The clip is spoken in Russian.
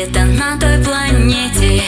где-то на той планете.